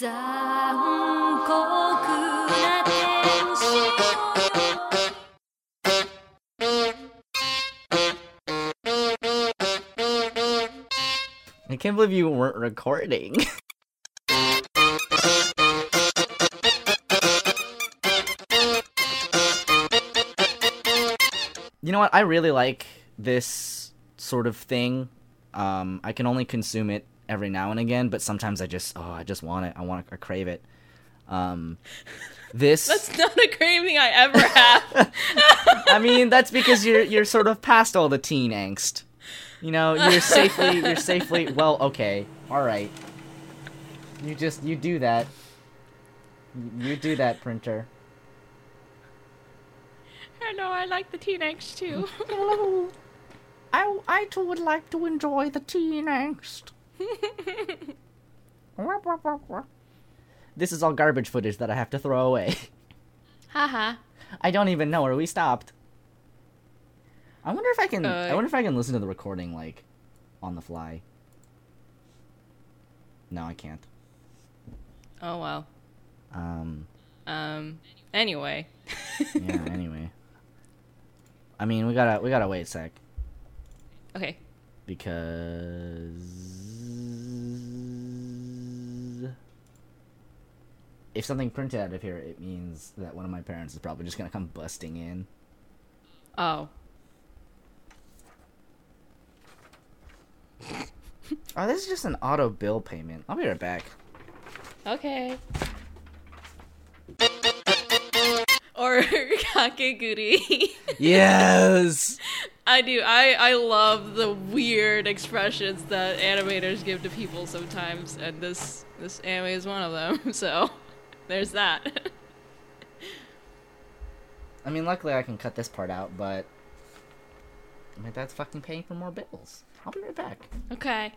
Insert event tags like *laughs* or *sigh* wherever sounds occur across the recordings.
I can't believe you weren't recording. *laughs* you know what? I really like this sort of thing. Um, I can only consume it every now and again, but sometimes I just oh, I just want it. I want it. I crave it. Um, this That's not a craving I ever have. *laughs* I mean, that's because you're you're sort of past all the teen angst. You know, you're safely you're safely well, okay. All right. You just you do that. You do that, printer. I know I like the teen angst too. *laughs* I I too would like to enjoy the teen angst. *laughs* this is all garbage footage that I have to throw away. Haha. I don't even know where we stopped. I wonder if I can. I Uh, wonder if I can listen to the recording like on the fly. No, I can't. Oh well. Um. Um. Anyway. Yeah. *laughs* anyway. I mean, we gotta we gotta wait a sec Okay. because if something printed out of here, it means that one of my parents is probably just gonna come busting in. Oh. Oh, this is just an auto bill payment. I'll be right back. Okay. Or *laughs* Kakegurui. Yes. *laughs* I do. I I love the weird expressions that animators give to people sometimes, and this this anime is one of them. *laughs* So, there's that. *laughs* I mean, luckily I can cut this part out, but my dad's fucking paying for more bills. I'll be right back. okay.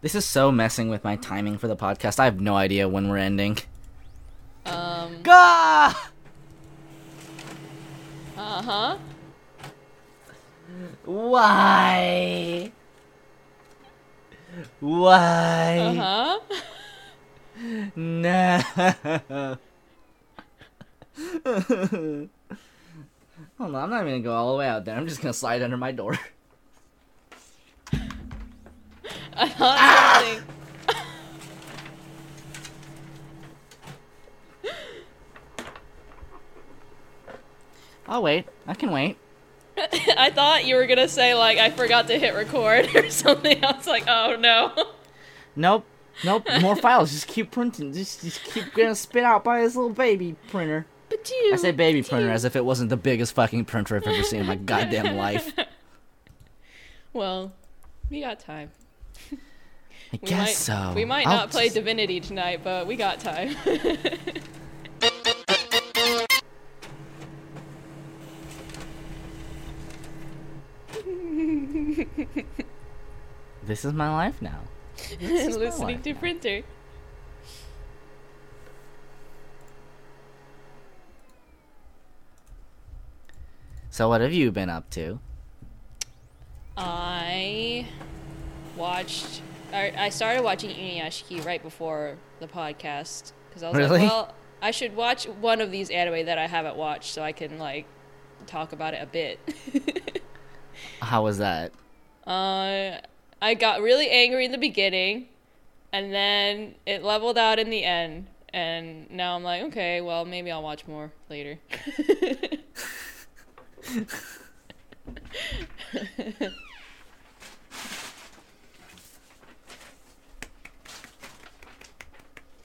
This is so messing with my timing for the podcast. I have no idea when we're ending. Um. Gah! Uh huh. Why? Why? Uh huh. No. Hold on, I'm not even gonna go all the way out there. I'm just gonna slide under my door. I thought something. I'll wait. I can wait. *laughs* I thought you were gonna say like I forgot to hit record *laughs* or something. I was like, oh no. Nope. Nope. More files. Just keep printing. Just, just keep getting spit out by this little baby printer. But you. I say baby printer as if it wasn't the biggest fucking printer I've ever seen in my goddamn life. *laughs* Well, we got time. I We guess might, so. We might I'll not play just- Divinity tonight, but we got time. This is my life now. *laughs* is Listening life to now. printer. So what have you been up to? I watched. I, I started watching Inuyashiki right before the podcast because I was Really? like, well, I should watch one of these anime that I haven't watched so I can like talk about it a bit. *laughs* How was that? Uh, I got really angry in the beginning, and then it leveled out in the end. And now I'm like, okay, well, maybe I'll watch more later.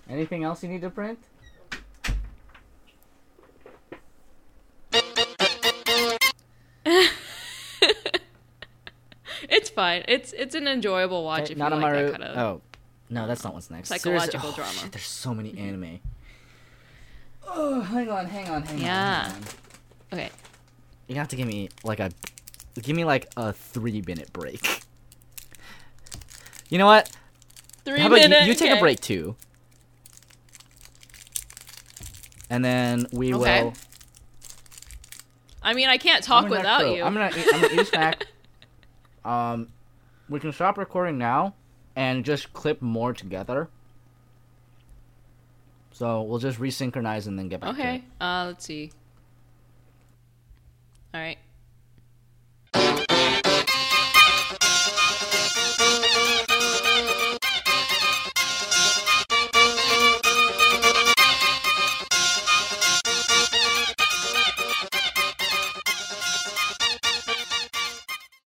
Anything else you need to print? Fine. It's it's an enjoyable watch if you like Nanamaru- that kind of. Oh, no, that's not what's next. Psychological oh, drama. shit, there's so many mm-hmm. anime. Oh, hang on, hang on, hang Yeah. on. on. Okay. You have to give me like a, give me like a three minute break. You know what? Three How about you, you take okay. a break too, and then we Okay. will. I mean, I can't talk without you. I'm gonna, eat, I'm gonna eat a snack. *laughs* Um, we can stop recording now, and just clip more together. So we'll just resynchronize and then get back to it. Okay. Uh, let's see. All right.